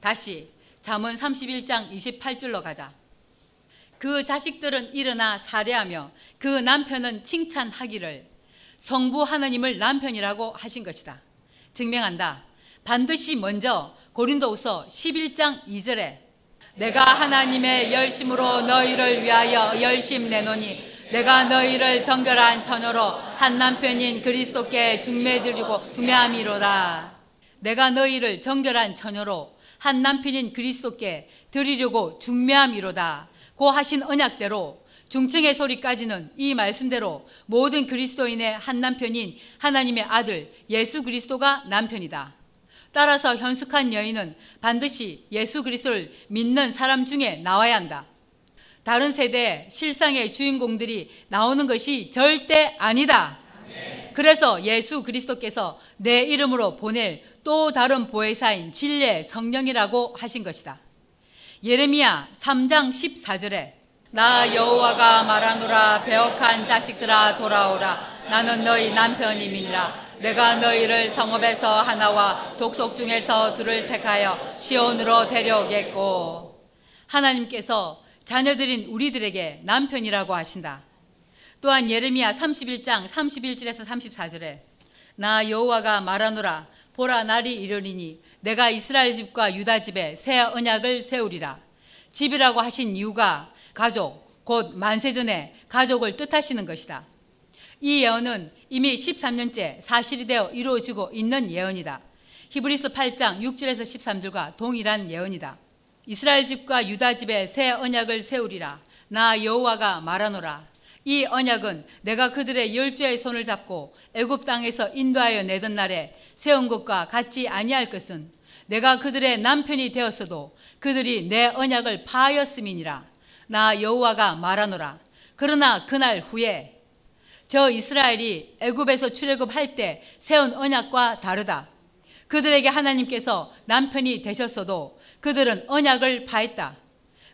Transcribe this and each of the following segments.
다시 잠언 31장 28절로 가자. 그 자식들은 일어나 살해하며 그 남편은 칭찬하기를 성부 하나님을 남편이라고 하신 것이다. 증명한다. 반드시 먼저 고린도후서 11장 2절에 내가 하나님의 열심으로 너희를 위하여 열심 내노니 내가 너희를 정결한 처녀로 한 남편인 그리스도께 중매드리고 중매함이로다. 내가 너희를 정결한 처녀로 한 남편인 그리스도께 드리려고 중매함이로다. 고 하신 언약대로 중층의 소리까지는 이 말씀대로 모든 그리스도인의 한 남편인 하나님의 아들 예수 그리스도가 남편이다. 따라서 현숙한 여인은 반드시 예수 그리스도를 믿는 사람 중에 나와야 한다. 다른 세대 실상의 주인공들이 나오는 것이 절대 아니다. 그래서 예수 그리스도께서 내 이름으로 보낼 또 다른 보혜사인 진례 성령이라고 하신 것이다. 예레미야 3장 14절에 나 여호와가 말하노라 배역한 자식들아 돌아오라 나는 너희 남편임이니라 내가 너희를 성읍에서 하나와 독속 중에서 둘을 택하여 시온으로 데려오겠고 하나님께서 자녀들인 우리들에게 남편이라고 하신다. 또한 예레미야 31장 31절에서 34절에 나 여호와가 말하노라 보라 날이 이르리니 내가 이스라엘 집과 유다 집에 새 언약을 세우리라. 집이라고 하신 이유가 가족 곧 만세 전에 가족을 뜻하시는 것이다. 이 예언은 이미 13년째 사실이 되어 이루어지고 있는 예언이다. 히브리스 8장 6절에서 13절과 동일한 예언이다. 이스라엘 집과 유다 집에 새 언약을 세우리라. 나 여호와가 말하노라. 이 언약은 내가 그들의 열주의 손을 잡고 애굽 땅에서 인도하여 내던 날에 세운 것과 같지 아니할 것은 내가 그들의 남편이 되었어도 그들이 내 언약을 파하였음이니라. 나 여호와가 말하노라. 그러나 그날 후에 저 이스라엘이 애굽에서 출애굽할 때 세운 언약과 다르다. 그들에게 하나님께서 남편이 되셨어도 그들은 언약을 파했다.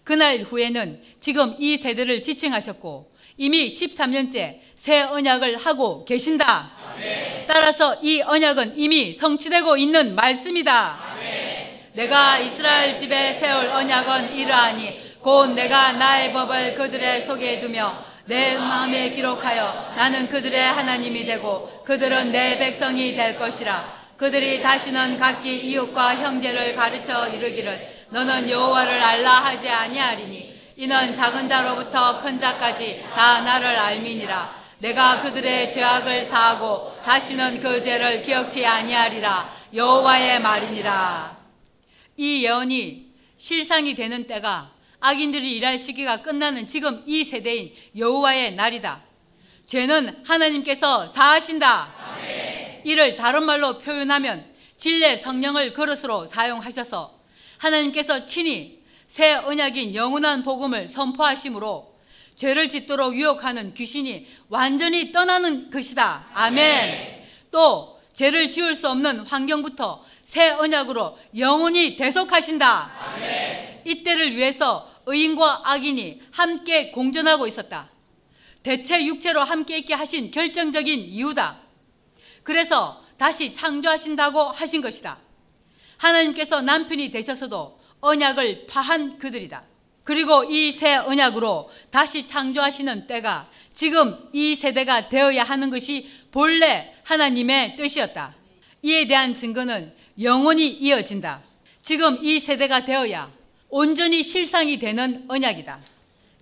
그날 후에는 지금 이 세대를 지칭하셨고 이미 13년째 새 언약을 하고 계신다. 아멘. 따라서 이 언약은 이미 성취되고 있는 말씀이다. 아멘. 내가 이스라엘 집에 세울 언약은 이러하니 곧 내가 나의 법을 그들의 속에 두며 내 마음에 기록하여 나는 그들의 하나님이 되고 그들은 내 백성이 될 것이라. 그들이 다시는 각기 이웃과 형제를 가르쳐 이르기를 너는 여호와를 알라 하지 아니하리니 이는 작은 자로부터 큰 자까지 다 나를 알미니라. 내가 그들의 죄악을 사하고 다시는 그 죄를 기억치 아니하리라. 여호와의 말이니라. 이 예언이 실상이 되는 때가 악인들이 일할 시기가 끝나는 지금 이 세대인 여호와의 날이다. 죄는 하나님께서 사하신다. 이를 다른 말로 표현하면 진례 성령을 그릇으로 사용하셔서 하나님께서 친히 새 언약인 영원한 복음을 선포하심으로 죄를 짓도록 유혹하는 귀신이 완전히 떠나는 것이다. 아멘. 또 죄를 지을 수 없는 환경부터 새 언약으로 영원히 대속하신다. 아멘. 이때를 위해서 의인과 악인이 함께 공존하고 있었다. 대체 육체로 함께 있게 하신 결정적인 이유다. 그래서 다시 창조하신다고 하신 것이다. 하나님께서 남편이 되셔서도 언약을 파한 그들이다. 그리고 이 새 언약으로 다시 창조하시는 때가 지금 이 세대가 되어야 하는 것이 본래 하나님의 뜻이었다. 이에 대한 증거는 영원히 이어진다. 지금 이 세대가 되어야 온전히 실상이 되는 언약이다.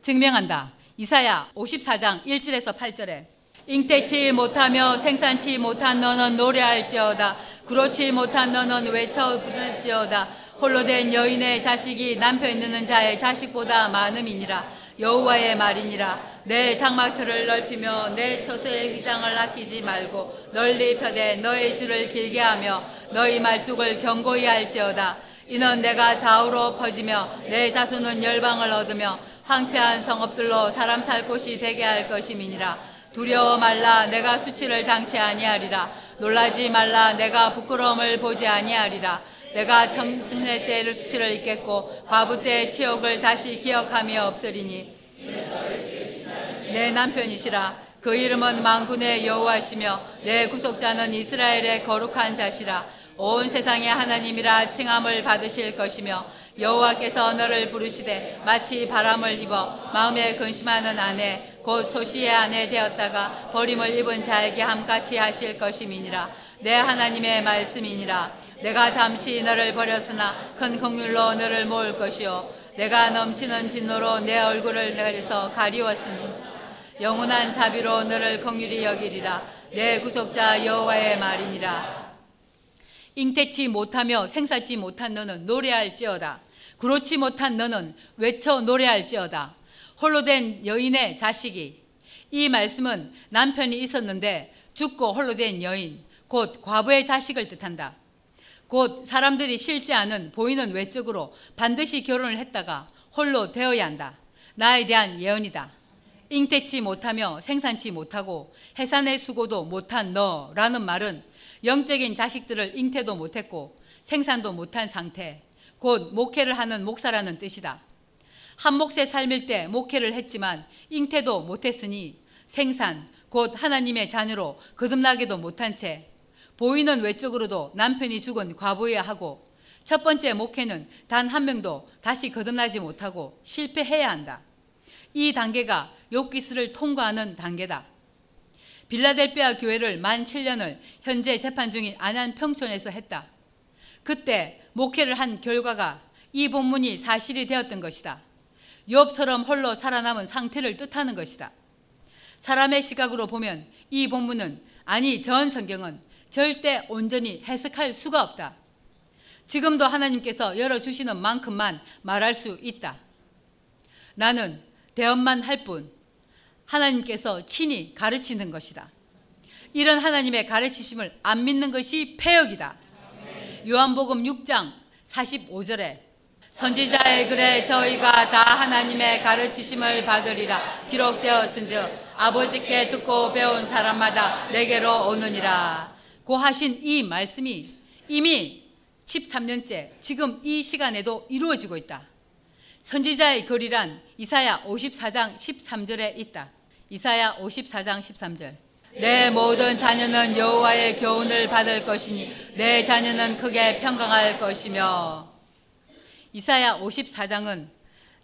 증명한다. 이사야 54장 1절에서 8절에 잉태치 못하며 생산치 못한 너는 노래할지어다 그렇지 못한 너는 외쳐 부를지어다 홀로 된 여인의 자식이 남편 있는 자의 자식보다 많음이니라. 여호와의 말이니라. 내 장막틀을 넓히며 내 처소의 휘장을 아끼지 말고 널리 펴되 너의 줄을 길게 하며 너희 말뚝을 견고히 할지어다. 이는 내가 좌우로 퍼지며 내 자손은 열방을 얻으며 황폐한 성읍들로 사람 살 곳이 되게 할 것임이니라. 두려워 말라. 내가 수치를 당치 아니하리라. 놀라지 말라. 내가 부끄러움을 보지 아니하리라 내가 정증의 때를 수치를 잊겠고 과부 때의 치욕을 다시 기억함이 없으리니 내 남편이시라. 그 이름은 망군의 여호와시며 내 구속자는 이스라엘의 거룩한 자시라. 온 세상의 하나님이라 칭함을 받으실 것이며 여호와께서 너를 부르시되 마치 바람을 입어 마음에 근심하는 아내 곧 소시의 아내 되었다가 버림을 입은 자에게 함같이 하실 것임이니라. 내 하나님의 말씀이니라 내가 잠시 너를 버렸으나 큰 긍휼로 너를 모을 것이요 내가 넘치는 진노로 내 얼굴을 내려서 가리웠으니 영원한 자비로 너를 긍휼히 여기리라 내 구속자 여호와의 말이니라 잉태치 못하며 생사치 못한 너는 노래할지어다. 그렇지 못한 너는 외쳐 노래할지어다. 홀로 된 여인의 자식이 이 말씀은 남편이 있었는데 죽고 홀로 된 여인 곧 과부의 자식을 뜻한다. 곧 사람들이 싫지 않은 보이는 외적으로 반드시 결혼을 했다가 홀로 되어야 한다. 나에 대한 예언이다. 잉태치 못하며 생산치 못하고 해산의 수고도 못한 너라는 말은 영적인 자식들을 잉태도 못했고 생산도 못한 상태, 곧 목회를 하는 목사라는 뜻이다. 한 몫의 삶일 때 목회를 했지만 잉태도 못했으니 생산, 곧 하나님의 자녀로 거듭나기도 못한 채 보이는 외적으로도 남편이 죽은 과부여야 하고 첫 번째 목회는 단 한 명도 다시 거듭나지 못하고 실패해야 한다. 이 단계가 욕기스를 통과하는 단계다. 빌라델피아 교회를 만 7년을 현재 재판 중인 안한 평촌에서 했다. 그때 목회를 한 결과가 이 본문이 사실이 되었던 것이다. 욥처럼 홀로 살아남은 상태를 뜻하는 것이다. 사람의 시각으로 보면 이 본문은 아니 전 성경은 절대 온전히 해석할 수가 없다. 지금도 하나님께서 열어주시는 만큼만 말할 수 있다. 나는 대언만 할 뿐, 하나님께서 친히 가르치는 것이다. 이런 하나님의 가르치심을 안 믿는 것이 폐역이다. 요한복음 6장 45절에 선지자의 글에 저희가 다 하나님의 가르치심을 받으리라 기록되었은즉 아버지께 듣고 배운 사람마다 내게로 오느니라 고 하신 이 말씀이 이미 13년째 지금 이 시간에도 이루어지고 있다. 선지자의 글이란 이사야 54장 13절에 있다. 이사야 54장 13절. 내 모든 자녀는 여호와의 교훈을 받을 것이니 내 자녀는 크게 평강할 것이며 이사야 54장은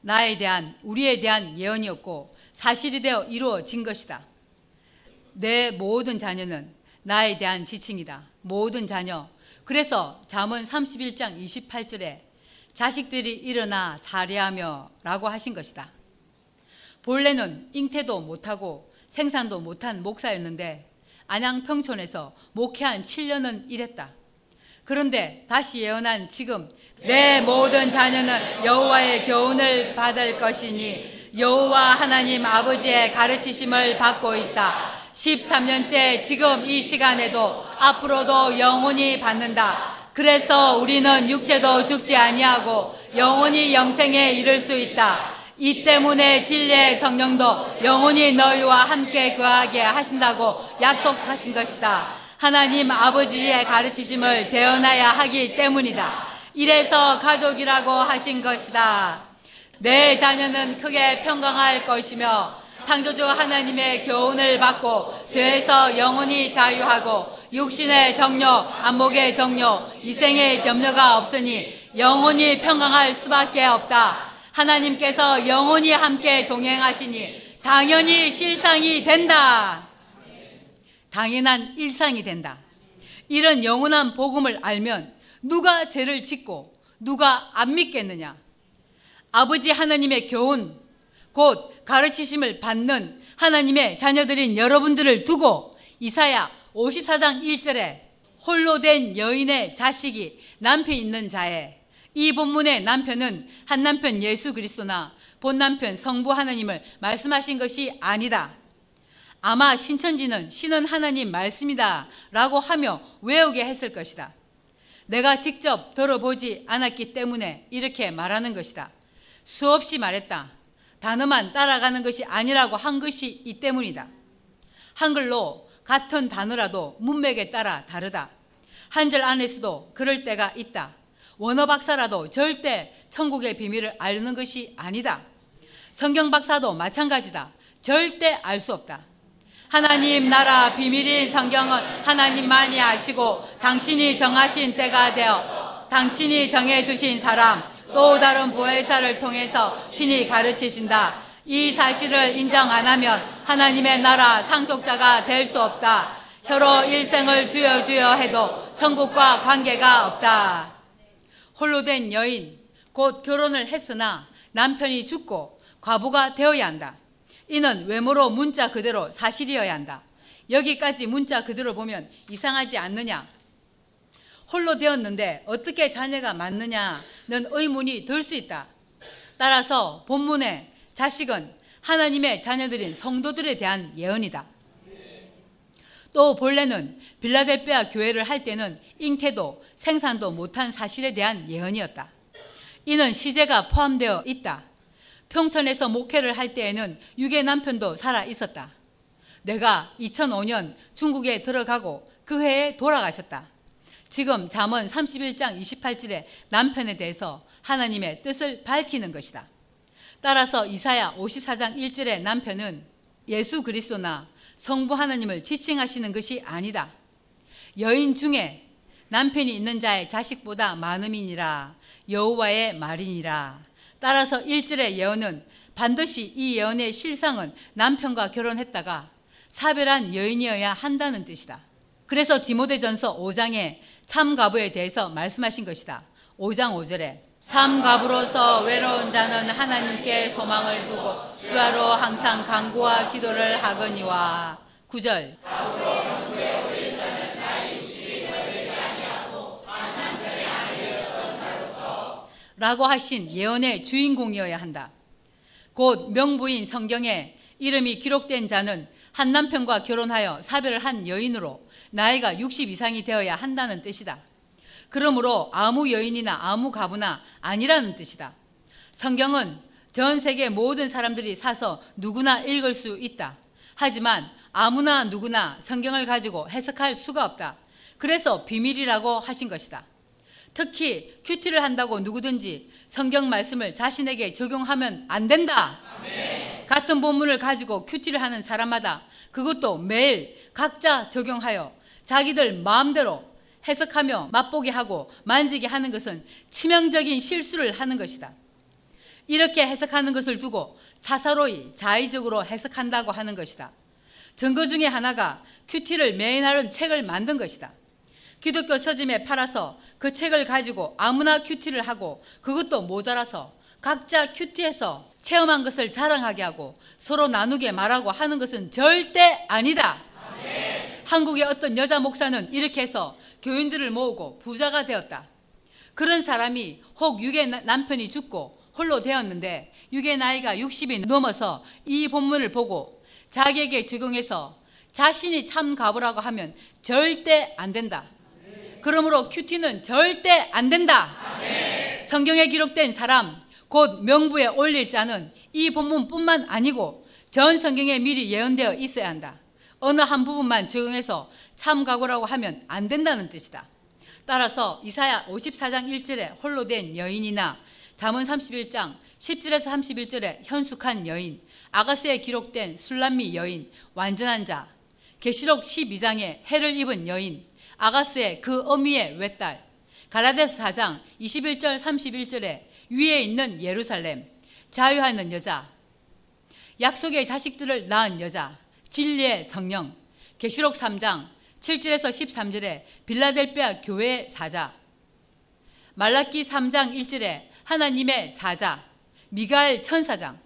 나에 대한 우리에 대한 예언이었고 사실이 되어 이루어진 것이다. 내 모든 자녀는 나에 대한 지칭이다. 모든 자녀. 그래서 잠언 31장 28절에 자식들이 일어나 살해하며 라고 하신 것이다. 본래는 잉태도 못하고 생산도 못한 목사였는데 안양 평촌에서 목회한 7년은 일했다. 그런데 다시 예언한 지금 내 모든 자녀는 여호와의 교훈을 받을 것이니 여호와 하나님 아버지의 가르치심을 받고 있다. 13년째 지금 이 시간에도 앞으로도 영원히 받는다. 그래서 우리는 육체도 죽지 아니하고 영원히 영생에 이를 수 있다. 이 때문에 진리의 성령도 영원히 너희와 함께 거하게 하신다고 약속하신 것이다. 하나님 아버지의 가르치심을 대언하야 하기 때문이다. 이래서 가족이라고 하신 것이다. 내 자녀는 크게 평강할 것이며 창조주 하나님의 교훈을 받고 죄에서 영원히 자유하고 육신의 정욕, 안목의 정욕, 이생의 염려가 없으니 영원히 평강할 수밖에 없다. 하나님께서 영원히 함께 동행하시니 당연히 실상이 된다. 당연한 일상이 된다. 이런 영원한 복음을 알면 누가 죄를 짓고 누가 안 믿겠느냐? 아버지 하나님의 교훈, 곧 가르치심을 받는 하나님의 자녀들인 여러분들을 두고 이사야 54장 1절에 홀로 된 여인의 자식이 남편 있는 자에 이 본문의 남편은 한 남편 예수 그리스도나 본 남편 성부 하나님을 말씀하신 것이 아니다. 아마 신천지는 신은 하나님 말씀이다 라고 하며 외우게 했을 것이다. 내가 직접 들어보지 않았기 때문에 이렇게 말하는 것이다. 수없이 말했다. 단어만 따라가는 것이 아니라고 한 것이 이 때문이다. 한글로 같은 단어라도 문맥에 따라 다르다. 한절 안에서도 그럴 때가 있다. 원어 박사라도 절대 천국의 비밀을 알는 것이 아니다. 성경 박사도 마찬가지다. 절대 알 수 없다. 하나님 나라 비밀인 성경은 하나님만이 아시고 당신이 정하신 때가 되어 당신이 정해두신 사람 또 다른 보혜사를 통해서 친히 가르치신다. 이 사실을 인정 안 하면 하나님의 나라 상속자가 될 수 없다. 혀로 일생을 주여 주여 해도 천국과 관계가 없다. 홀로 된 여인, 곧 결혼을 했으나 남편이 죽고 과부가 되어야 한다. 이는 외모로 문자 그대로 사실이어야 한다. 여기까지 문자 그대로 보면 이상하지 않느냐? 홀로 되었는데 어떻게 자녀가 맞느냐는 의문이 들 수 있다. 따라서 본문에 자식은 하나님의 자녀들인 성도들에 대한 예언이다. 또 본래는 빌라델비아 교회를 할 때는 잉태도 생산도 못한 사실에 대한 예언이었다. 이는 시제가 포함되어 있다. 평촌에서 목회를 할 때에는 유괴 남편도 살아 있었다. 내가 2005년 중국에 들어가고 그 해에 돌아가셨다. 지금 잠언 31장 28절에 남편에 대해서 하나님의 뜻을 밝히는 것이다. 따라서 이사야 54장 1절의 남편은 예수 그리스도나 성부 하나님을 지칭하시는 것이 아니다. 여인 중에 남편이 있는 자의 자식보다 많음이니라 여호와의 말이니라. 따라서 1절의 예언은 반드시 이 예언의 실상은 남편과 결혼했다가 사별한 여인이어야 한다는 뜻이다. 그래서 디모데전서 5장에 참가부에 대해서 말씀하신 것이다. 5장 5절에 참가부로서 외로운 자는 하나님께 소망을 두고 주하로 항상 간구와 기도를 하거니와 9절 라고 하신 예언의 주인공이어야 한다. 곧 명부인 성경에 이름이 기록된 자는 한 남편과 결혼하여 사별을 한 여인으로 나이가 60 이상이 되어야 한다는 뜻이다. 그러므로 아무 여인이나 아무 가부나 아니라는 뜻이다. 성경은 전 세계 모든 사람들이 사서 누구나 읽을 수 있다. 하지만 아무나 누구나 성경을 가지고 해석할 수가 없다. 그래서 비밀이라고 하신 것이다. 특히 큐티를 한다고 누구든지 성경 말씀을 자신에게 적용하면 안 된다. 아멘. 같은 본문을 가지고 큐티를 하는 사람마다 그것도 매일 각자 적용하여 자기들 마음대로 해석하며 맛보게 하고 만지게 하는 것은 치명적인 실수를 하는 것이다. 이렇게 해석하는 것을 두고 사사로이 자의적으로 해석한다고 하는 것이다. 증거 중에 하나가 큐티를 매인하는 책을 만든 것이다. 기독교 서점에 팔아서 그 책을 가지고 아무나 큐티를 하고 그것도 모자라서 각자 큐티에서 체험한 것을 자랑하게 하고 서로 나누게 말하고 하는 것은 절대 아니다. 네. 한국의 어떤 여자 목사는 이렇게 해서 교인들을 모으고 부자가 되었다. 그런 사람이 혹 유괴 남편이 죽고 홀로 되었는데 유괴 나이가 60이 넘어서 이 본문을 보고 자기에게 적용해서 자신이 참 가보라고 하면 절대 안 된다. 그러므로 큐티는 절대 안 된다. 성경에 기록된 사람, 곧 명부에 올릴 자는 이 본문뿐만 아니고 전 성경에 미리 예언되어 있어야 한다. 어느 한 부분만 적용해서 참가고라고 하면 안 된다는 뜻이다. 따라서 이사야 54장 1절에 홀로 된 여인이나 잠언 31장 10절에서 31절에 현숙한 여인, 아가스에 기록된 술람미 여인, 완전한 자, 계시록 12장에 해를 입은 여인, 아가스의 그 어미의 외딸, 갈라데스 4장 21절 31절에 위에 있는 예루살렘, 자유하는 여자, 약속의 자식들을 낳은 여자, 진리의 성령, 계시록 3장 7절에서 13절에 빌라델비아 교회 사자, 말라기 3장 1절에 하나님의 사자, 미가엘 천사장,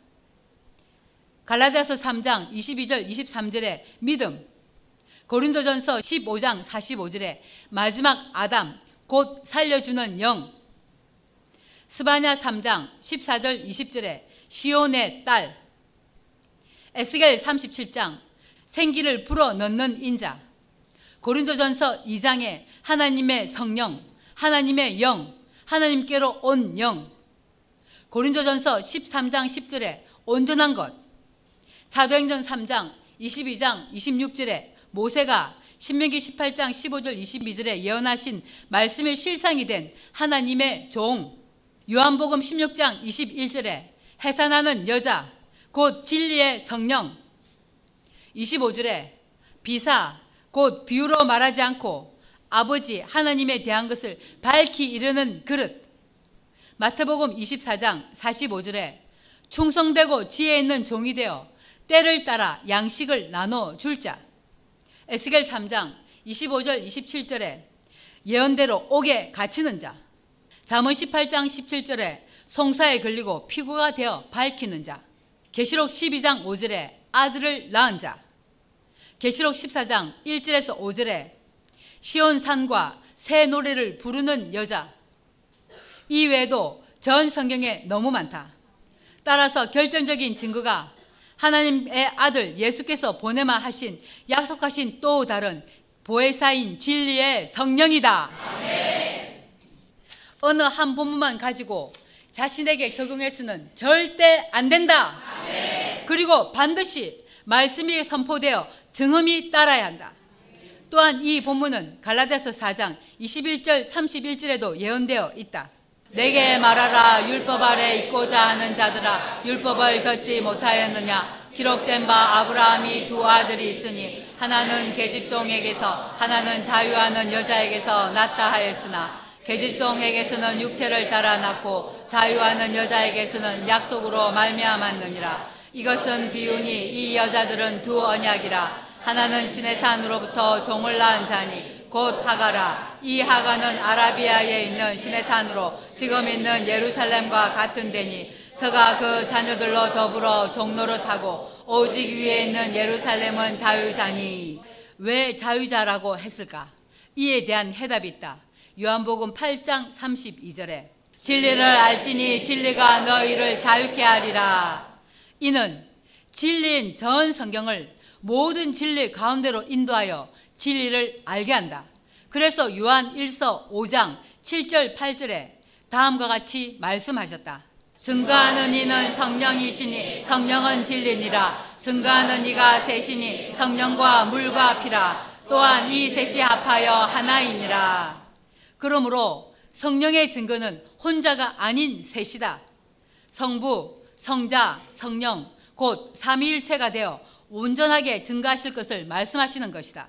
갈라디아서 3장 22절 23절에 믿음, 고린도전서 15장 45절에 마지막 아담 곧 살려주는 영 스바냐 3장 14절 20절에 시온의 딸 에스겔 37장 생기를 불어 넣는 인자. 고린도전서 2장에 하나님의 성령 하나님의 영 하나님께로 온 영. 고린도전서 13장 10절에 온전한 것. 사도행전 3장 22장 26절에 모세가 신명기 18장 15절 22절에 예언하신 말씀의 실상이 된 하나님의 종. 요한복음 16장 21절에 해산하는 여자 곧 진리의 성령 25절에 비사 곧 비유로 말하지 않고 아버지 하나님에 대한 것을 밝히 이르는 그릇. 마태복음 24장 45절에 충성되고 지혜 있는 종이 되어 때를 따라 양식을 나눠 줄 자. 에스겔 3장 25절 27절에 예언대로 옥에 갇히는 자. 잠언 18장 17절에 송사에 걸리고 피고가 되어 밝히는 자. 계시록 12장 5절에 아들을 낳은 자. 계시록 14장 1절에서 5절에 시온 산과 새 노래를 부르는 여자. 이 외에도 전 성경에 너무 많다. 따라서 결정적인 증거가 하나님의 아들 예수께서 보내마 하신 약속하신 또 다른 보혜사인 진리의 성령이다. 어느 한 본문만 가지고 자신에게 적용해서는 절대 안 된다. 그리고 반드시 말씀이 선포되어 증언이 따라야 한다. 또한 이 본문은 갈라디아서 4장 21절 31절에도 예언되어 있다. 내게 말하라 율법 아래 있고자 하는 자들아 율법을 듣지 못하였느냐 기록된 바 아브라함이 두 아들이 있으니 하나는 계집종에게서 하나는 자유하는 여자에게서 낳다 하였으나 계집종에게서는 육체를 따라 낳고 자유하는 여자에게서는 약속으로 말미암았느니라 이것은 비유니 이 여자들은 두 언약이라 하나는 신의 산으로부터 종을 낳은 자니 곧 하가라 이 하가는 아라비아에 있는 신의 산으로 지금 있는 예루살렘과 같은 데니 저가 그 자녀들로 더불어 종노릇하고 오직 위에 있는 예루살렘은 자유자니 왜 자유자라고 했을까? 이에 대한 해답이 있다. 요한복음 8장 32절에 진리를 알지니 진리가 너희를 자유케 하리라. 이는 진리인 전 성경을 모든 진리 가운데로 인도하여 진리를 알게 한다. 그래서 요한 1서 5장 7절 8절에 다음과 같이 말씀하셨다. 증거하는 이는 성령이시니 성령은 진리니라. 증거하는 이가 셋이니 성령과 물과 피라. 또한 이 셋이 합하여 하나이니라. 그러므로 성령의 증거는 혼자가 아닌 셋이다. 성부, 성자, 성령, 곧 삼위일체가 되어 온전하게 증거하실 것을 말씀하시는 것이다.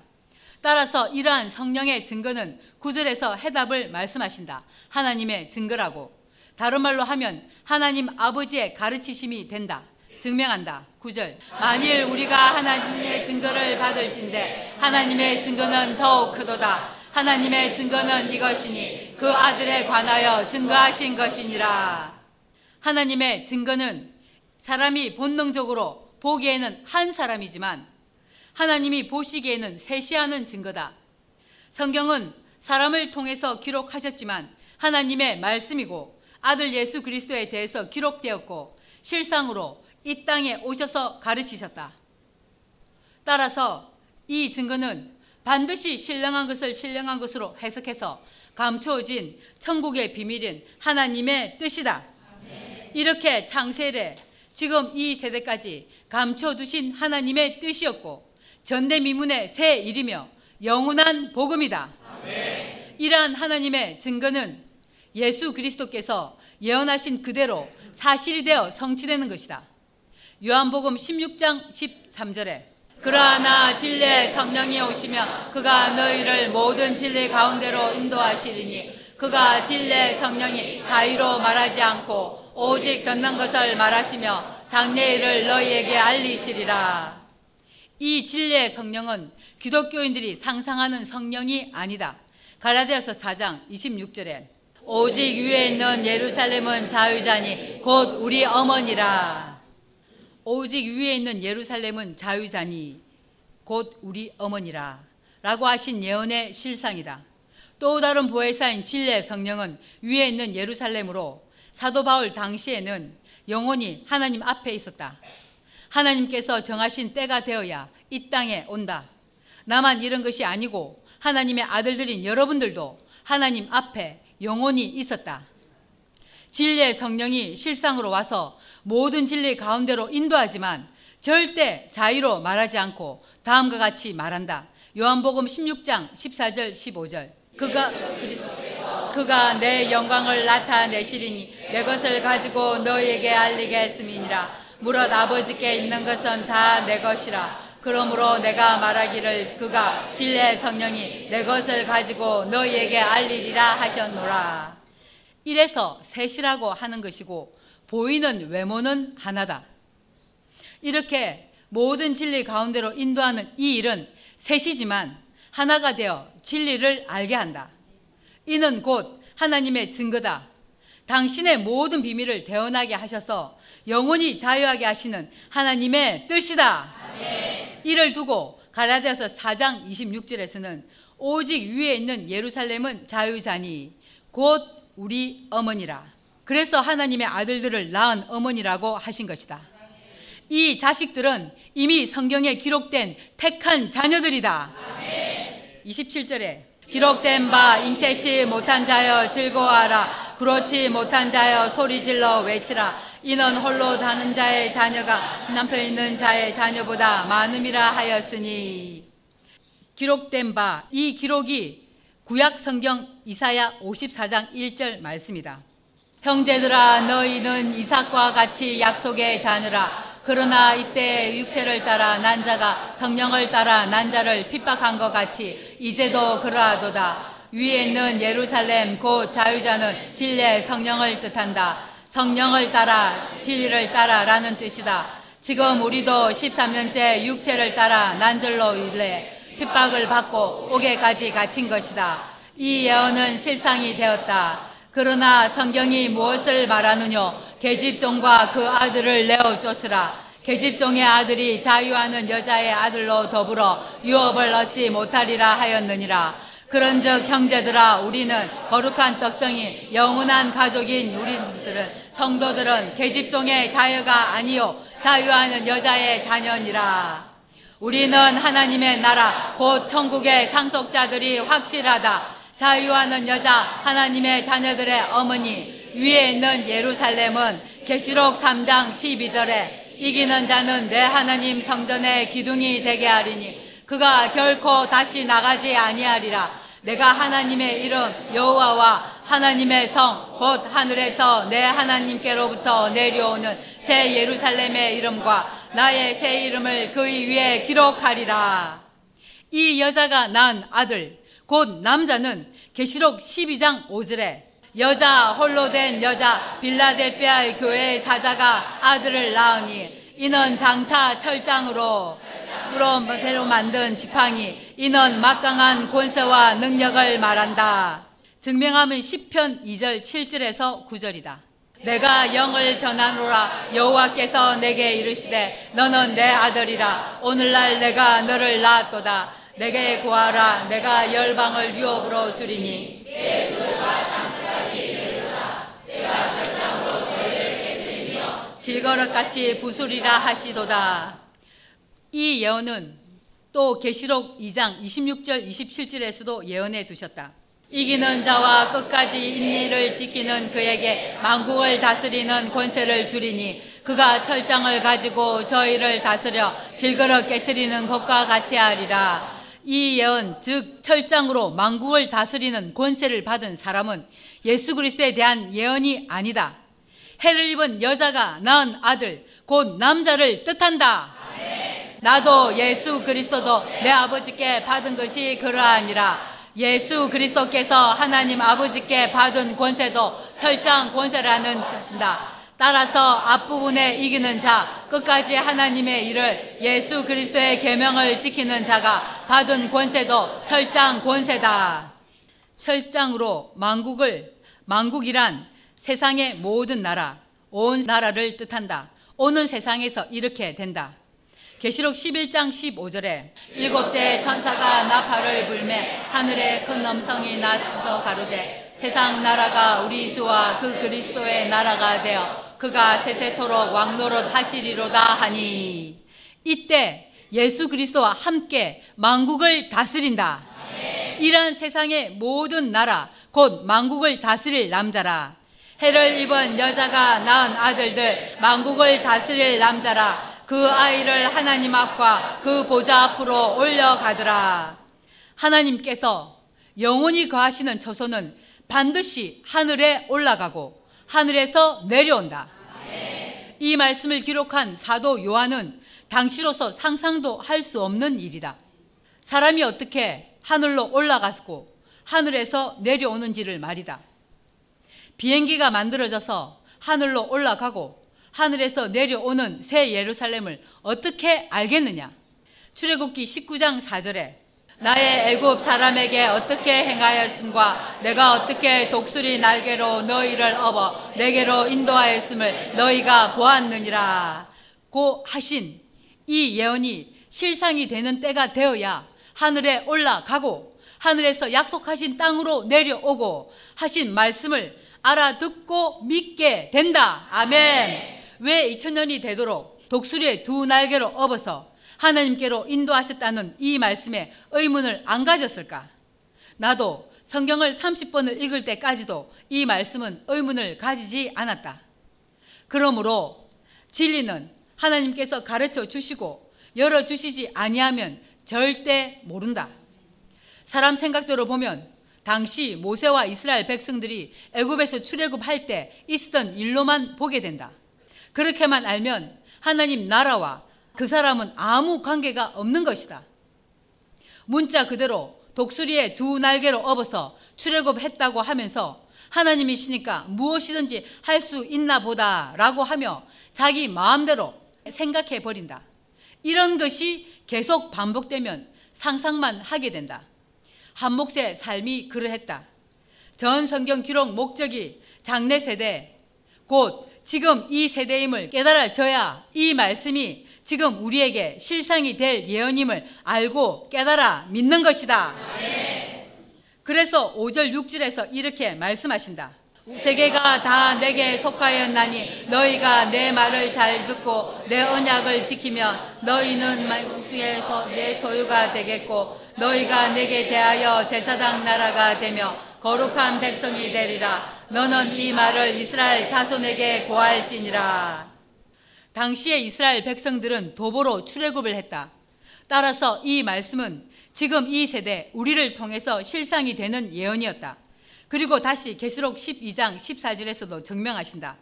따라서 이러한 성령의 증거는 구절에서 해답을 말씀하신다. 하나님의 증거라고. 다른 말로 하면 하나님 아버지의 가르치심이 된다. 증명한다. 구절 만일 우리가 하나님의 증거를 받을진데 하나님의 증거는 더욱 크도다. 하나님의 증거는 이것이니 그 아들에 관하여 증거하신 것이니라. 하나님의 증거는 사람이 본능적으로 보기에는 한 사람이지만 하나님이 보시기에는 셋이하는 증거다. 성경은 사람을 통해서 기록하셨지만 하나님의 말씀이고 아들 예수 그리스도에 대해서 기록되었고 실상으로 이 땅에 오셔서 가르치셨다. 따라서 이 증거는 반드시 신령한 것을 신령한 것으로 해석해서 감추어진 천국의 비밀인 하나님의 뜻이다. 이렇게 창세래 지금 이 세대까지 감춰두신 하나님의 뜻이었고 전대미문의 새 일이며 영원한 복음이다. 이러한 하나님의 증거는 예수 그리스도께서 예언하신 그대로 사실이 되어 성취되는 것이다. 요한복음 16장 13절에 그러나 진리의 성령이 오시며 그가 너희를 모든 진리 가운데로 인도하시리니 그가 진리의 성령이 자유로 말하지 않고 오직 듣는 것을 말하시며 장래일을 너희에게 알리시리라. 이 진리의 성령은 기독교인들이 상상하는 성령이 아니다. 갈라디아서 4장 26절에 오직 위에 있는 예루살렘은 자유자니 곧 우리 어머니라. 오직 위에 있는 예루살렘은 자유자니 곧 우리 어머니라. 라고 하신 예언의 실상이다. 또 다른 보혜사인 진리의 성령은 위에 있는 예루살렘으로 사도 바울 당시에는 영원히 하나님 앞에 있었다. 하나님께서 정하신 때가 되어야 이 땅에 온다. 나만 이런 것이 아니고 하나님의 아들들인 여러분들도 하나님 앞에 영원히 있었다. 진리의 성령이 실상으로 와서 모든 진리 가운데로 인도하지만 절대 자유로 말하지 않고 다음과 같이 말한다. 요한복음 16장 14절 15절. 그가 그가 내 영광을 나타내시리니 내 것을 가지고 너희에게 알리게 했음이니라. 무릇 아버지께 있는 것은 다 내 것이라. 그러므로 내가 말하기를 그가 진리의 성령이 내 것을 가지고 너희에게 알리리라 하셨노라. 이래서 셋이라고 하는 것이고 보이는 외모는 하나다. 이렇게 모든 진리 가운데로 인도하는 이 일은 셋이지만 하나가 되어 진리를 알게 한다. 이는 곧 하나님의 증거다. 당신의 모든 비밀을 대언하게 하셔서 영원히 자유하게 하시는 하나님의 뜻이다. 이를 두고 가라디아서 4장 26절에서는 오직 위에 있는 예루살렘은 자유자니 곧 우리 어머니라. 그래서 하나님의 아들들을 낳은 어머니라고 하신 것이다. 이 자식들은 이미 성경에 기록된 택한 자녀들이다. 아멘. 27절에 기록된 바 잉태치 못한 자여 즐거워하라. 그렇지 못한 자여 소리질러 외치라. 이는 홀로 다는 자의 자녀가 남편 있는 자의 자녀보다 많음이라 하였으니. 기록된 바 이 기록이 구약 성경 이사야 54장 1절 말씀이다. 형제들아 너희는 이삭과 같이 약속의 자녀라 그러나 이때 육체를 따라 난 자가 성령을 따라 난 자를 핍박한 것 같이 이제도 그러하도다. 위에 있는 예루살렘 곧 자유자는 진리의 성령을 뜻한다. 성령을 따라 진리를 따라라는 뜻이다. 지금 우리도 13년째 육체를 따라 난절로 일래 핍박을 받고 옥에까지 갇힌 것이다. 이 예언은 실상이 되었다 그러나 성경이 무엇을 말하느냐 계집종과 그 아들을 내어 쫓으라. 계집종의 아들이 자유하는 여자의 아들로 더불어 유업을 얻지 못하리라 하였느니라. 그런즉 형제들아 우리는 거룩한 떡덩이 영원한 가족인 우리들은 성도들은 계집종의 자녀가 아니요 자유하는 여자의 자녀니라. 우리는 하나님의 나라 곧 천국의 상속자들이 확실하다 자유하는 여자 하나님의 자녀들의 어머니 위에 있는 예루살렘은 계시록 3장 12절에 이기는 자는 내 하나님 성전의 기둥이 되게 하리니 그가 결코 다시 나가지 아니하리라. 내가 하나님의 이름 여호와와 하나님의 성 곧 하늘에서 내 하나님께로부터 내려오는 새 예루살렘의 이름과 나의 새 이름을 그의 위에 기록하리라. 이 여자가 낳은 아들 곧 남자는 계시록 12장 5절에 여자 홀로 된 여자 빌라델피아의 교회의 사자가 아들을 낳으니 이는 장차 철장으로 으로 만든 지팡이 이는 막강한 권세와 능력을 말한다. 증명하면 10편 2절 7절에서 9절이다. 내가 영을 전하노라 여호와께서 내게 이르시되 너는 내 아들이라 오늘날 내가 너를 낳았도다 내게 구하라. 내가 열방을 유업으로 주리니. 질거릇같이 부수리라 하시도다. 이 예언은 또 계시록 2장 26절 27절에서도 예언해 두셨다. 이기는 자와 끝까지 인리를 지키는 그에게 만국을 다스리는 권세를 주리니 그가 철장을 가지고 저희를 다스려 질거릇 깨뜨리는 것과 같이 하리라 이 예언 즉 철장으로 만국을 다스리는 권세를 받은 사람은 예수 그리스도에 대한 예언이 아니다. 해를 입은 여자가 낳은 아들 곧 남자를 뜻한다. 나도 예수 그리스도도 내 아버지께 받은 것이 그러하니라. 예수 그리스도께서 하나님 아버지께 받은 권세도 철장 권세라는 뜻이다. 따라서 앞부분에 이기는 자 끝까지 하나님의 일을 예수 그리스도의 계명을 지키는 자가 받은 권세도 철장 권세다. 철장으로 만국을 만국이란 세상의 모든 나라 온 나라를 뜻한다. 오는 세상에서 이렇게 된다. 계시록 11장 15절에 일곱째 천사가 나팔을 불매 하늘에 큰 음성이 나서 가로되 세상 나라가 우리 주와 그 그리스도의 나라가 되어 그가 세세토록 왕노릇 하시리로다 하니 이때 예수 그리스도와 함께 만국을 다스린다. 이런 세상의 모든 나라 곧 만국을 다스릴 남자라. 해를 입은 여자가 낳은 아들들 만국을 다스릴 남자라. 그 아이를 하나님 앞과 그 보좌 앞으로 올려가더라. 하나님께서 영원히 거하시는 처소는 반드시 하늘에 올라가고 하늘에서 내려온다. 이 말씀을 기록한 사도 요한은 당시로서 상상도 할 수 없는 일이다. 사람이 어떻게 하늘로 올라갔고 하늘에서 내려오는지를 말이다. 비행기가 만들어져서 하늘로 올라가고 하늘에서 내려오는 새 예루살렘을 어떻게 알겠느냐? 출애굽기 19장 4절에 나의 애굽 사람에게 어떻게 행하였음과 내가 어떻게 독수리 날개로 너희를 업어 내게로 인도하였음을 너희가 보았느니라 고 하신 이 예언이 실상이 되는 때가 되어야 하늘에 올라가고 하늘에서 약속하신 땅으로 내려오고 하신 말씀을 알아듣고 믿게 된다. 아멘. 왜 2000년이 되도록 독수리의 두 날개로 업어서 하나님께로 인도하셨다는 이 말씀에 의문을 안 가졌을까? 나도 성경을 30번을 읽을 때까지도 이 말씀은 의문을 가지지 않았다. 그러므로 진리는 하나님께서 가르쳐 주시고 열어 주시지 아니하면 절대 모른다. 사람 생각대로 보면 당시 모세와 이스라엘 백성들이 애굽에서 출애굽할 때 있었던 일로만 보게 된다. 그렇게만 알면 하나님 나라와 그 사람은 아무 관계가 없는 것이다. 문자 그대로 독수리의 두 날개로 업어서 출애굽 했다고 하면서 하나님이시니까 무엇이든지 할 수 있나 보다라고 하며 자기 마음대로 생각해 버린다. 이런 것이 계속 반복되면 상상만 하게 된다. 한 몫의 삶이 그러했다. 전 성경 기록 목적이 장래 세대, 곧 지금 이 세대임을 깨달아져야 이 말씀이 지금 우리에게 실상이 될 예언임을 알고 깨달아 믿는 것이다. 그래서 5절 6절에서 이렇게 말씀하신다. 세계가 다 내게 속하였나니 너희가 내 말을 잘 듣고 내 언약을 지키면 너희는 만국 중에서 내 소유가 되겠고 너희가 내게 대하여 제사장 나라가 되며 거룩한 백성이 되리라 너는 이 말을 이스라엘 자손에게 고할지니라 당시의 이스라엘 백성들은 도보로 출애굽을 했다. 따라서 이 말씀은 지금 이 세대 우리를 통해서 실상이 되는 예언이었다. 그리고 다시 계시록 12장 14절에서도 증명하신다.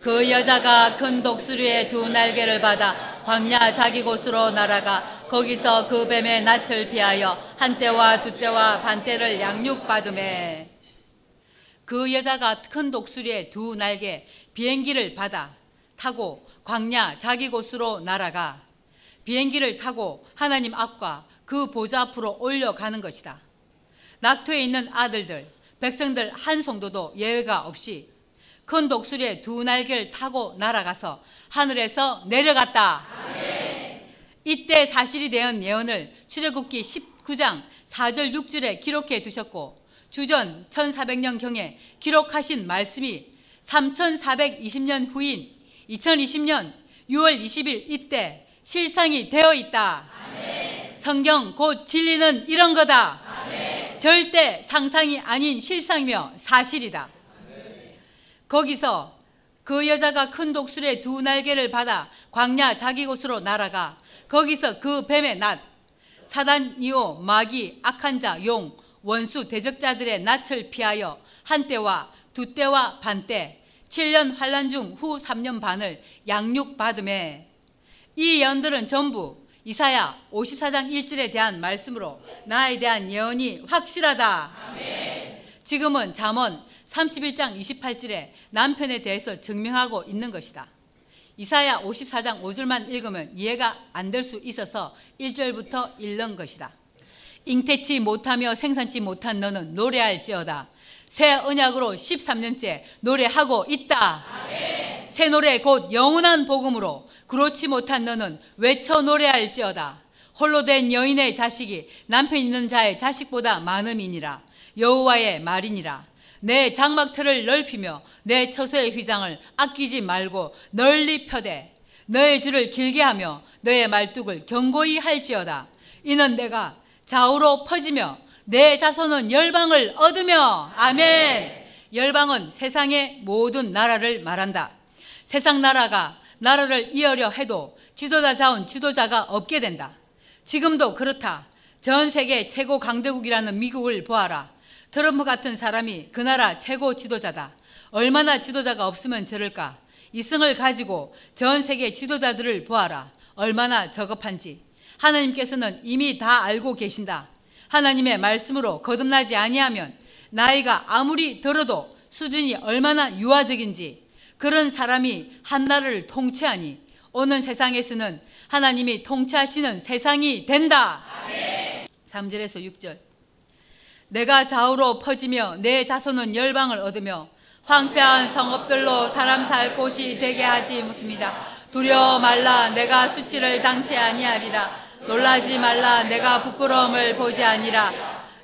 그 여자가 큰 독수리의 두 날개를 받아 광야 자기 곳으로 날아가 거기서 그 뱀의 낯을 피하여 한때와 두때와 반때를 양육받음에 그 여자가 큰 독수리의 두 날개 비행기를 받아 타고 광야 자기 곳으로 날아가 비행기를 타고 하나님 앞과 그 보좌 앞으로 올려가는 것이다. 낙토에 있는 아들들, 백성들 한 성도도 예외가 없이 큰 독수리의 두 날개를 타고 날아가서 하늘에서 내려갔다. 이때 사실이 된 예언을 출애굽기 19장 4절 6절에 기록해 두셨고 주전 1400년경에 기록하신 말씀이 3420년 후인 2020년 6월 20일 이때 실상이 되어 있다. 아멘. 성경 곧 진리는 이런 거다. 아멘. 절대 상상이 아닌 실상이며 사실이다. 아멘. 거기서 그 여자가 큰 독수리의 두 날개를 받아 광야 자기 곳으로 날아가 거기서 그 뱀의 낫, 사단이요 마귀 악한 자, 용, 원수 대적자들의 낯을 피하여 한때와 두때와 반때 7년 환란 중 후 3년 반을 양육 받음에 이 예언들은 전부 이사야 54장 1절에 대한 말씀으로 나에 대한 예언이 확실하다. 지금은 잠언 31장 28절에 남편에 대해서 증명하고 있는 것이다. 이사야 54장 5절만 읽으면 이해가 안 될 수 있어서 1절부터 읽는 것이다. 잉태치 못하며 생산치 못한 너는 노래할지어다. 새 언약으로 13년째 노래하고 있다. 새 노래 곧 영원한 복음으로 그렇지 못한 너는 외쳐 노래할지어다. 홀로 된 여인의 자식이 남편 있는 자의 자식보다 많음이니라. 여호와의 말이니라. 내 장막틀을 넓히며 내 처소의 휘장을 아끼지 말고 널리 펴되 너의 줄을 길게 하며 너의 말뚝을 견고히 할지어다. 이는 내가 좌우로 퍼지며 내 자손은 열방을 얻으며 아멘. 열방은 세상의 모든 나라를 말한다. 세상 나라가 나라를 이어려 해도 지도자 자원 지도자가 없게 된다. 지금도 그렇다. 전 세계 최고 강대국이라는 미국을 보아라. 트럼프 같은 사람이 그 나라 최고 지도자다. 얼마나 지도자가 없으면 저럴까? 이승을 가지고 전 세계 지도자들을 보아라. 얼마나 저급한지 하나님께서는 이미 다 알고 계신다. 하나님의 말씀으로 거듭나지 아니하면 나이가 아무리 들어도 수준이 얼마나 유아적인지 그런 사람이 한 나라를 통치하니 오는 세상에서는 하나님이 통치하시는 세상이 된다. 아멘. 3절에서 6절. 내가 좌우로 퍼지며 내 자손은 열방을 얻으며 황폐한 성읍들로 사람 살 곳이 되게 하지 못습니다. 두려워 말라 내가 수치를 당치 아니하리라. 놀라지 말라 내가 부끄러움을 보지 아니라.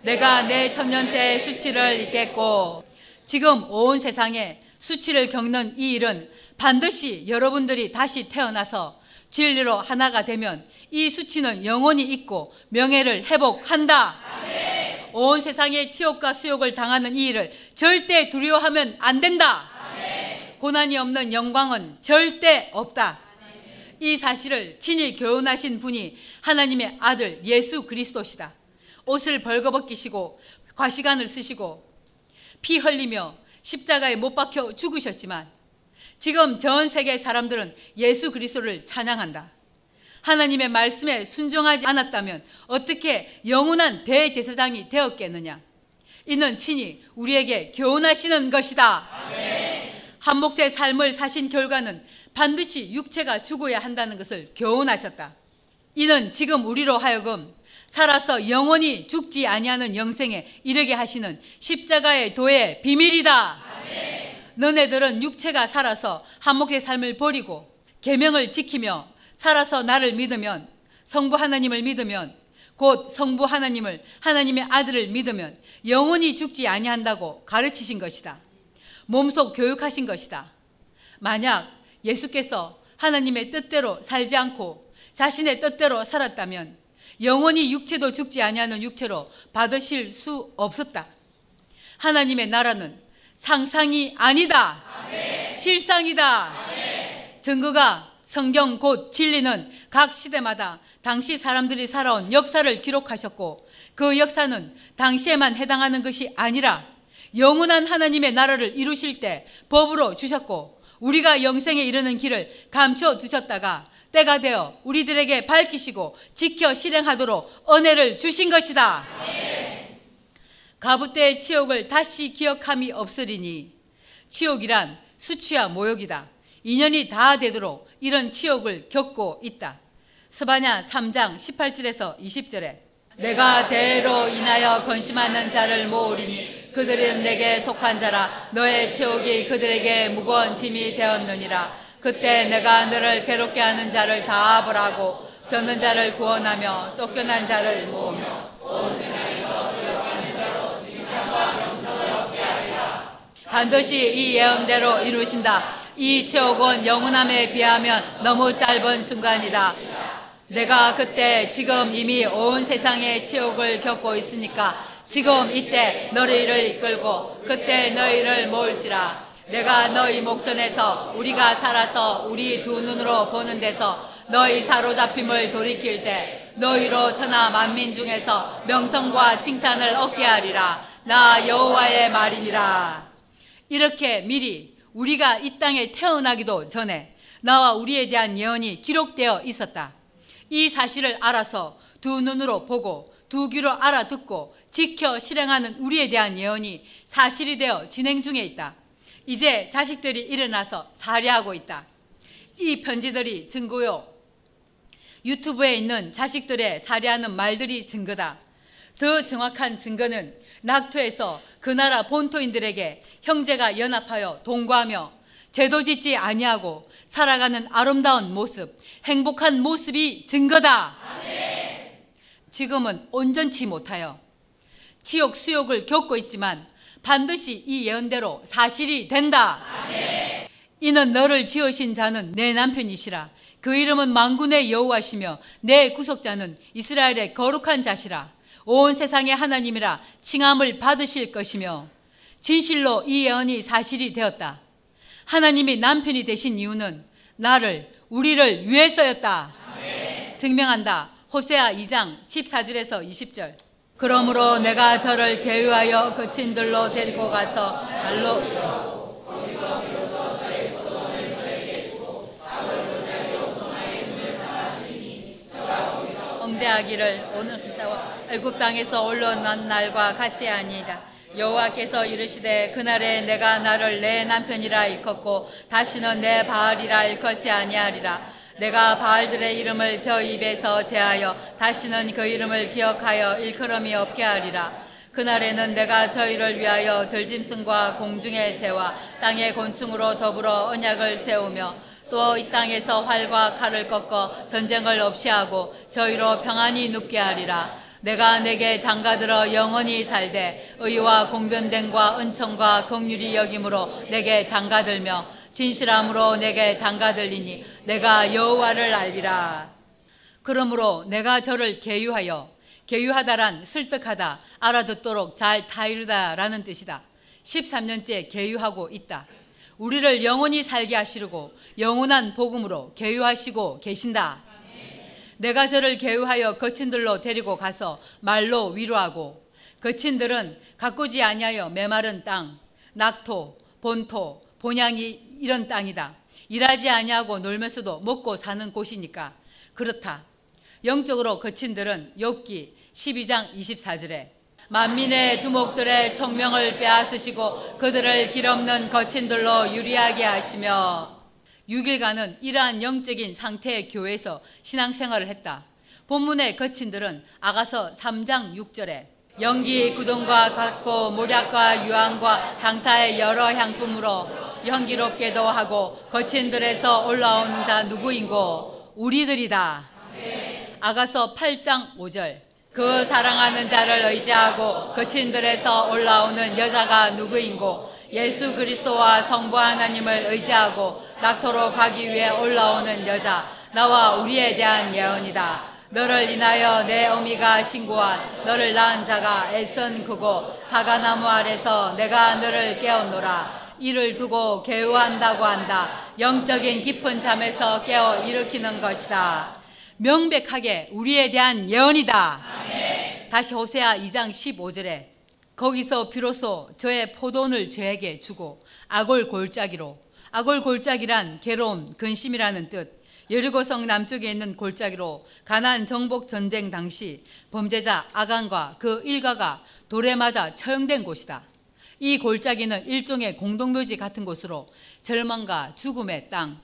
내가 내 천년 때의 수치를 잊겠고 지금 온 세상에 수치를 겪는 이 일은 반드시 여러분들이 다시 태어나서 진리로 하나가 되면 이 수치는 영원히 있고 명예를 회복한다. 아멘. 온 세상에 치욕과 수욕을 당하는 이 일을 절대 두려워하면 안 된다. 아멘. 고난이 없는 영광은 절대 없다. 아멘. 이 사실을 친히 교훈하신 분이 하나님의 아들 예수 그리스도시다. 옷을 벌거벗기시고 과시간을 쓰시고 피 흘리며 십자가에 못 박혀 죽으셨지만 지금 전 세계 사람들은 예수 그리스도를 찬양한다. 하나님의 말씀에 순종하지 않았다면 어떻게 영원한 대제사장이 되었겠느냐? 이는 친히 우리에게 교훈하시는 것이다. 한 몫의 삶을 사신 결과는 반드시 육체가 죽어야 한다는 것을 교훈하셨다. 이는 지금 우리로 하여금 살아서 영원히 죽지 아니하는 영생에 이르게 하시는 십자가의 도의 비밀이다. 너네들은 육체가 살아서 한몫의 삶을 버리고 계명을 지키며 살아서 나를 믿으면 성부 하나님을 믿으면 곧 성부 하나님을 하나님의 아들을 믿으면 영원히 죽지 아니한다고 가르치신 것이다. 몸속 교육하신 것이다. 만약 예수께서 하나님의 뜻대로 살지 않고 자신의 뜻대로 살았다면 영원히 육체도 죽지 아니하는 육체로 받으실 수 없었다. 하나님의 나라는 상상이 아니다. 아멘. 실상이다. 아멘. 증거가 성경 곧 진리는 각 시대마다 당시 사람들이 살아온 역사를 기록하셨고 그 역사는 당시에만 해당하는 것이 아니라 영원한 하나님의 나라를 이루실 때 법으로 주셨고 우리가 영생에 이르는 길을 감춰 두셨다가 때가 되어 우리들에게 밝히시고 지켜 실행하도록 은혜를 주신 것이다. 가부 때의 치욕을 다시 기억함이 없으리니 치욕이란 수치와 모욕이다. 인연이 다 되도록 이런 치욕을 겪고 있다. 스바냐 3장 18절에서 20절에 내가 대로 인하여 건심하는 자를 모으리니 그들은 내게 속한 자라 너의 치욕이 그들에게 무거운 짐이 되었느니라 그때 내가 너를 괴롭게 하는 자를 다 벌하고 듣는 자를 구원하며 쫓겨난 자를 모으며 반드시 이 예언대로 이루신다. 이 지옥은 영원함에 비하면 너무 짧은 순간이다. 내가 그때 지금 이미 온 세상의 치욕을 겪고 있으니까 지금 이때 너희를 이끌고 그때 너희를 모을지라. 내가 너희 목전에서 우리가 살아서 우리 두 눈으로 보는 데서 너희 사로잡힘을 돌이킬 때 너희로 천하 만민 중에서 명성과 칭찬을 얻게 하리라. 나 여호와의 말이니라. 이렇게 미리 우리가 이 땅에 태어나기도 전에 나와 우리에 대한 예언이 기록되어 있었다. 이 사실을 알아서 두 눈으로 보고 두 귀로 알아듣고 지켜 실행하는 우리에 대한 예언이 사실이 되어 진행 중에 있다. 이제 자식들이 일어나서 살해하고 있다. 이 편지들이 증거요. 유튜브에 있는 자식들의 살해하는 말들이 증거다. 더 정확한 증거는 낙토에서 그 나라 본토인들에게 형제가 연합하여 동거하며 제도 짓지 아니하고 살아가는 아름다운 모습, 행복한 모습이 증거다. 지금은 온전치 못하여 지옥 수욕을 겪고 있지만 반드시 이 예언대로 사실이 된다. 이는 너를 지으신 자는 내 남편이시라. 그 이름은 망군의 여호와시며 내 구속자는 이스라엘의 거룩한 자시라. 온 세상의 하나님이라 칭함을 받으실 것이며 진실로 이 예언이 사실이 되었다. 하나님이 남편이 되신 이유는 나를 우리를 위해서였다. 증명한다. 호세아 2장 14절에서 20절. 그러므로 내가 저를 개유하여 그친들로 데리고 가서 발로 말하기를 오늘 애굽 땅에서 올라온 날과 같이 아니라 여호와께서 이르시되 그날에 내가 나를 내 남편이라 일컫고 다시는 내 바알이라 일컫지 아니하리라. 내가 바알들의 이름을 저 입에서 제하여 다시는 그 이름을 기억하여 일컬음이 없게 하리라. 그날에는 내가 저희를 위하여 들짐승과 공중의 새와 땅의 곤충으로 더불어 언약을 세우며 또 이 땅에서 활과 칼을 꺾어 전쟁을 없이 하고 저희로 평안히 눕게 하리라 내가 내게 장가들어 영원히 살되 의와 공변됨과 은총과 긍휼이 여김으로 내게 장가들며 진실함으로 내게 장가들리니 내가 여호와를 알리라. 그러므로 내가 저를 계유하여 계유하다란 설득하다 알아듣도록 잘 타이르다라는 뜻이다. 13년째 계유하고 있다. 우리를 영원히 살게 하시려고 영원한 복음으로 계유하시고 계신다 내가 저를 계유하여 거친들로 데리고 가서 말로 위로하고 거친들은 가꾸지 아니하여 메마른 땅, 낙토, 본토, 본향이 이런 땅이다. 일하지 아니하고 놀면서도 먹고 사는 곳이니까 그렇다. 영적으로 거친들은 욥기 12장 24절에 만민의 두목들의 청명을 빼앗으시고 그들을 길없는 거친들로 유리하게 하시며 6일간은 이러한 영적인 상태의 교회에서 신앙생활을 했다. 본문의 거친들은 아가서 3장 6절에 연기 구동과 같고 모략과 유황과 장사의 여러 향품으로 향기롭게도 하고 거친들에서 올라온 자 누구인고 우리들이다. 아가서 8장 5절 그 사랑하는 자를 의지하고 거친들에서 올라오는 여자가 누구인고 예수 그리스도와 성부 하나님을 의지하고 낙토로 가기 위해 올라오는 여자 나와 우리에 대한 예언이다. 너를 인하여 내 어미가 신고한 너를 낳은 자가 애선 크고 사과나무 아래서 내가 너를 깨웠노라. 이를 두고 개우한다고 한다. 영적인 깊은 잠에서 깨어 일으키는 것이다. 명백하게 우리에 대한 예언이다. 아멘. 다시 호세아 2장 15절에 거기서 비로소 저의 포도원을 저에게 주고 아골 골짜기로 아골 골짜기란 괴로움, 근심이라는 뜻. 여리고성 남쪽에 있는 골짜기로 가난 정복 전쟁 당시 범죄자 아간과 그 일가가 돌에 맞아 처형된 곳이다. 이 골짜기는 일종의 공동묘지 같은 곳으로 절망과 죽음의 땅,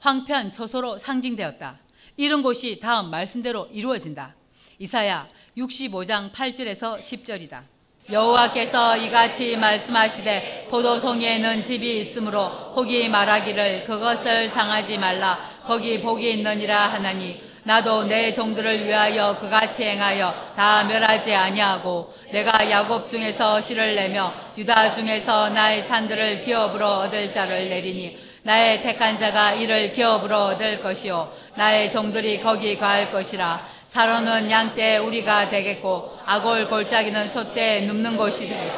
황폐한 처소로 상징되었다. 이런 곳이 다음 말씀대로 이루어진다. 이사야 65장 8절에서 10절이다. 여호와께서 이같이 말씀하시되 포도송이에는 집이 있으므로 혹이 말하기를 그것을 상하지 말라. 거기 복이 있느니라 하나니 나도 내 종들을 위하여 그같이 행하여 다 멸하지 아니하고 내가 야곱 중에서 실을 내며 유다 중에서 나의 산들을 기업으로 얻을 자를 내리니 나의 택한 자가 이를 기업으로 얻을 것이요 나의 종들이 거기 가할 것이라 사로는 양떼 우리가 되겠고 아골 골짜기는 소떼 눕는 곳이 되고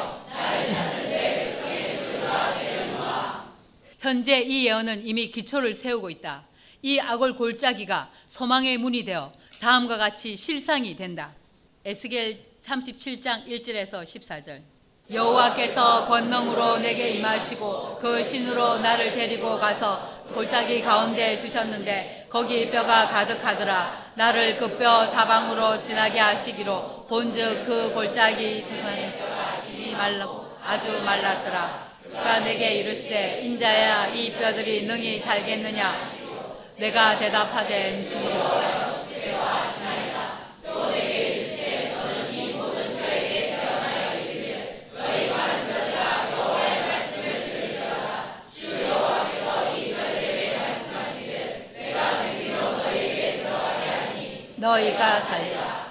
현재 이 예언은 이미 기초를 세우고 있다. 이 아골 골짜기가 소망의 문이 되어 다음과 같이 실상이 된다. 에스겔 37장 1절에서 14절. 여호와께서 권능으로 내게 임하시고 그 신으로 나를 데리고 가서 골짜기 가운데 두셨는데 거기 뼈가 가득하더라. 나를 그 뼈 사방으로 지나게 하시기로 본즉 그 골짜기 하지 말라고 아주 말랐더라. 그가 내게 이르시되 인자야 이 뼈들이 능히 살겠느냐 내가 대답하되 주여 너희가 살리라.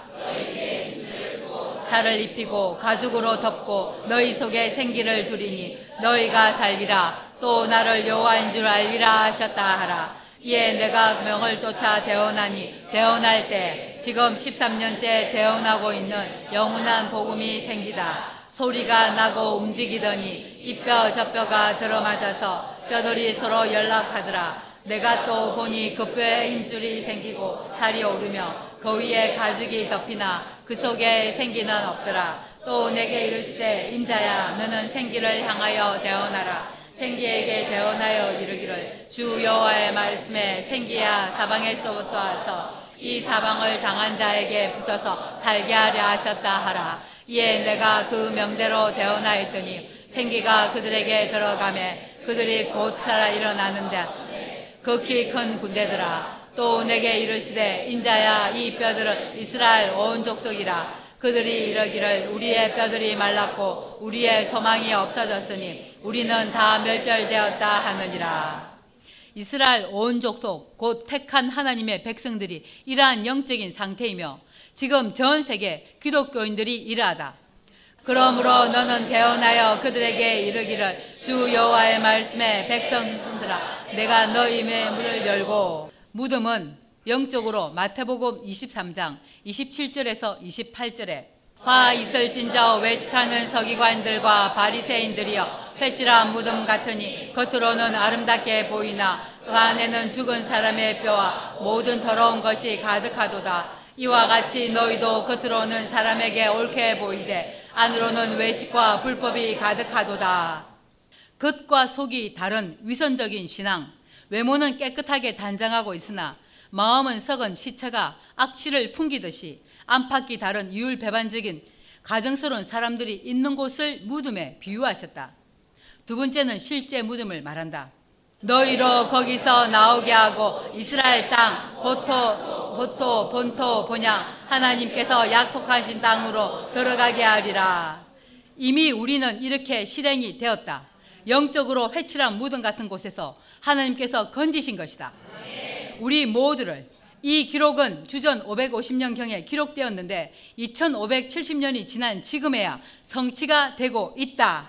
살을 입히고 가죽으로 덮고 너희 속에 생기를 두리니 너희가 살리라. 또 나를 여호와인 줄 알리라 하셨다 하라. 이에 내가 명을 쫓아 대언하니 대언할 때 지금 13년째 대언하고 있는 영원한 복음이 생기다. 소리가 나고 움직이더니 이 뼈 저 뼈가 들어맞아서 뼈들이 서로 연락하더라. 내가 또 보니 그 뼈에 힘줄이 생기고 살이 오르며 그 위에 가죽이 덮이나 그 속에 생기는 없더라. 또 내게 이르시되 인자야 너는 생기를 향하여 대언하라. 생기에게 대언하여 이르기를 주 여호와의 말씀에 생기야 사방에서부터 와서 이이 사방을 당한 자에게 붙어서 살게 하려 하셨다 하라. 이에 내가 그 명대로 대언하였더니 생기가 그들에게 들어가매 그들이 곧 살아 일어나는데 극히 큰 군대들아 또 내게 이르시되 인자야 이 뼈들은 이스라엘 온 족속이라 그들이 이러기를 우리의 뼈들이 말랐고 우리의 소망이 없어졌으니 우리는 다 멸절되었다 하느니라. 이스라엘 온 족속 곧 택한 하나님의 백성들이 이러한 영적인 상태이며 지금 전 세계 기독교인들이 이러하다. 그러므로 너는 대언하여 그들에게 이르기를 주 여호와의 말씀에 백성들아 내가 너희의 문을 열고 무덤은 영적으로 마태복음 23장 27절에서 28절에 화 있을진저 외식하는 서기관들과 바리새인들이여 회칠한 무덤 같으니 겉으로는 아름답게 보이나 그 안에는 죽은 사람의 뼈와 모든 더러운 것이 가득하도다. 이와 같이 너희도 겉으로는 사람에게 옳게 보이되 안으로는 외식과 불법이 가득하도다. 겉과 속이 다른 위선적인 신앙, 외모는 깨끗하게 단장하고 있으나 마음은 썩은 시체가 악취를 풍기듯이 안팎이 다른 이율배반적인 가정스러운 사람들이 있는 곳을 무덤에 비유하셨다. 두 번째는 실제 무덤을 말한다. 너희로 거기서 나오게 하고 이스라엘 땅 보토 보토 본토 본향 하나님께서 약속하신 땅으로 들어가게 하리라. 이미 우리는 이렇게 실행이 되었다. 영적으로 회칠한 무덤 같은 곳에서 하나님께서 건지신 것이다. 우리 모두를 이 기록은 주전 550년경에 기록되었는데 2570년이 지난 지금에야 성취가 되고 있다.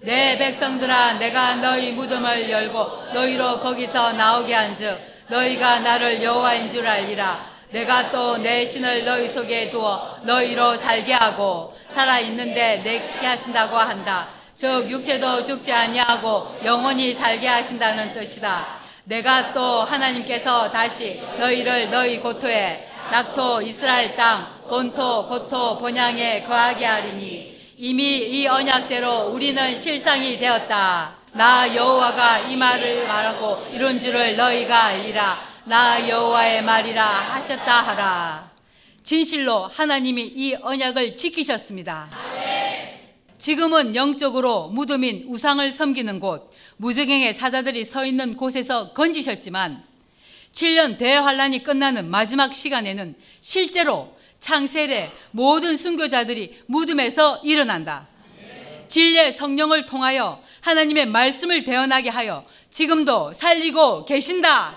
내 백성들아 내가 너희 무덤을 열고 너희로 거기서 나오게 한즉 너희가 나를 여호와인 줄 알리라. 내가 또 내 신을 너희 속에 두어 너희로 살게 하고 살아 있는데 내게 하신다고 한다. 즉 육체도 죽지 아니하고 영원히 살게 하신다는 뜻이다. 내가 또 하나님께서 다시 너희를 너희 고토에 낙토 이스라엘 땅 본토 고토 본향에 거하게 하리니 이미 이 언약대로 우리는 실상이 되었다. 나 여호와가 이 말을 말하고 이룬 줄을 너희가 알리라. 나 여호와의 말이라 하셨다 하라. 진실로 하나님이 이 언약을 지키셨습니다. 지금은 영적으로 무덤인 우상을 섬기는 곳, 무적행의 사자들이 서 있는 곳에서 건지셨지만 7년 대환란이 끝나는 마지막 시간에는 실제로 창세의 모든 순교자들이 무덤에서 일어난다. 진리의 성령을 통하여 하나님의 말씀을 대언하게 하여 지금도 살리고 계신다.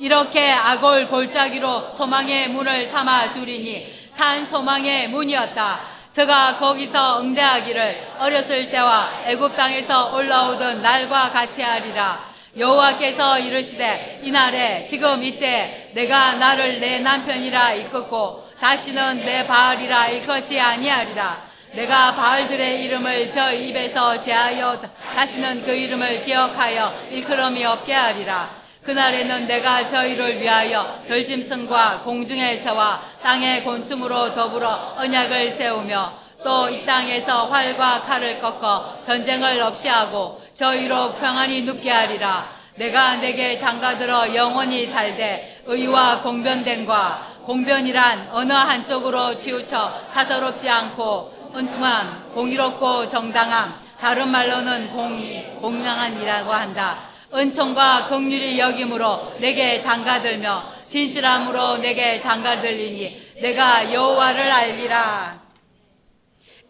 이렇게 아골 골짜기로 소망의 문을 삼아 주리니 산 소망의 문이었다. 저가 거기서 응대하기를 어렸을 때와 애굽 땅에서 올라오던 날과 같이 하리라. 여호와께서 이르시되 이날에 지금 이때 내가 나를 내 남편이라 이끌고 다시는 내 바알이라 일컫지 아니하리라. 내가 바알들의 이름을 저 입에서 제하여 다시는 그 이름을 기억하여 일컬음이 없게 하리라. 그날에는 내가 저희를 위하여 들짐승과 공중에서와 땅의 곤충으로 더불어 언약을 세우며 또 이 땅에서 활과 칼을 꺾어 전쟁을 없이 하고 저희로 평안히 눕게 하리라. 내가 내게 장가들어 영원히 살되 의와 공변됨과 공변이란 어느 한쪽으로 치우쳐 사서롭지 않고 은큼한 공의롭고 정당함 다른 말로는 공, 공량한이라고 한다. 은총과 긍휼이 여김으로 내게 장가들며 진실함으로 내게 장가들리니 내가 여호와를 알리라.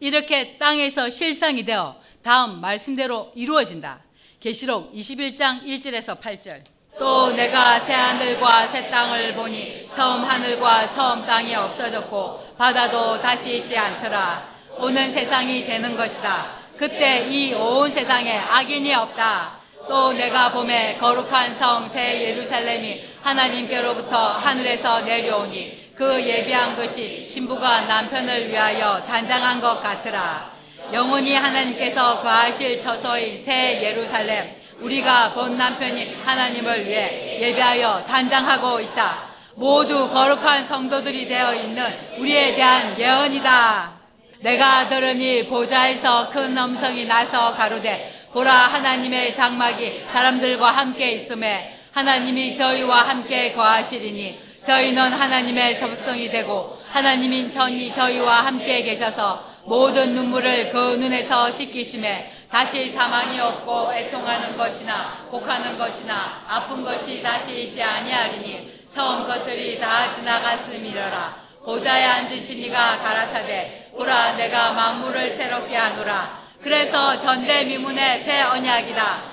이렇게 땅에서 실상이 되어 다음 말씀대로 이루어진다. 계시록 21장 1절에서 8절. 또 내가 새 하늘과 새 땅을 보니 처음 하늘과 처음 땅이 없어졌고 바다도 다시 있지 않더라. 오는 세상이 되는 것이다. 그때 이 온 세상에 악인이 없다. 또 내가 봄에 거룩한 성 새 예루살렘이 하나님께로부터 하늘에서 내려오니 그 예비한 것이 신부가 남편을 위하여 단장한 것 같으라. 영원히 하나님께서 거하실 처소의 새 예루살렘 우리가 본 남편이 하나님을 위해 예비하여 단장하고 있다. 모두 거룩한 성도들이 되어 있는 우리에 대한 예언이다. 내가 들으니 보좌에서 큰 음성이 나서 가로되 보라 하나님의 장막이 사람들과 함께 있음에 하나님이 저희와 함께 거하시리니 저희는 하나님의 सब성이 되고 하나님인 전이 저희와 함께 계셔서 모든 눈물을 그 눈에서 씻기심에 다시 사망이 없고 애통하는 것이나 곡하는 것이나 아픈 것이 다시 있지 아니하리니 처음 것들이 다 지나갔음이러라. 보좌에 앉으신 이가 가라사대 보라 내가 만물을 새롭게 하노라 그래서 전대미문의 새 언약이다.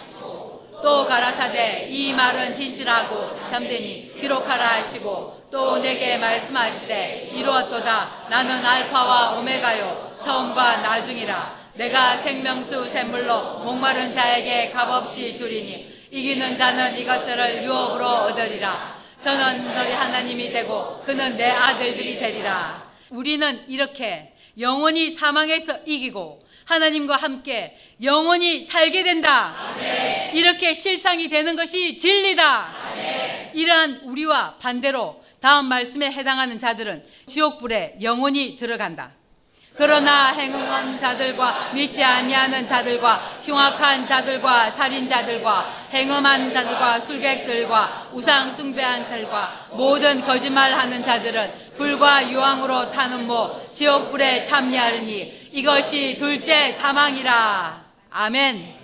또 가라사대 이 말은 진실하고 참되니 기록하라 하시고 또 내게 말씀하시되 이루었도다. 나는 알파와 오메가요. 처음과 나중이라. 내가 생명수 샘물로 목마른 자에게 값없이 주리니 이기는 자는 이것들을 유업으로 얻으리라. 저는 너희 하나님이 되고 그는 내 아들들이 되리라. 우리는 이렇게 영원히 사망에서 이기고 하나님과 함께 영원히 살게 된다. 이렇게 실상이 되는 것이 진리다. 이러한 우리와 반대로 다음 말씀에 해당하는 자들은 지옥불에 영원히 들어간다. 그러나 행음한 자들과 믿지 아니하는 자들과 흉악한 자들과 살인자들과 행음한 자들과 술객들과 우상 숭배한 자들과 모든 거짓말하는 자들은 불과 유황으로 타는 모 지옥불에 참여하리니 이것이 둘째 사망이라. 아멘.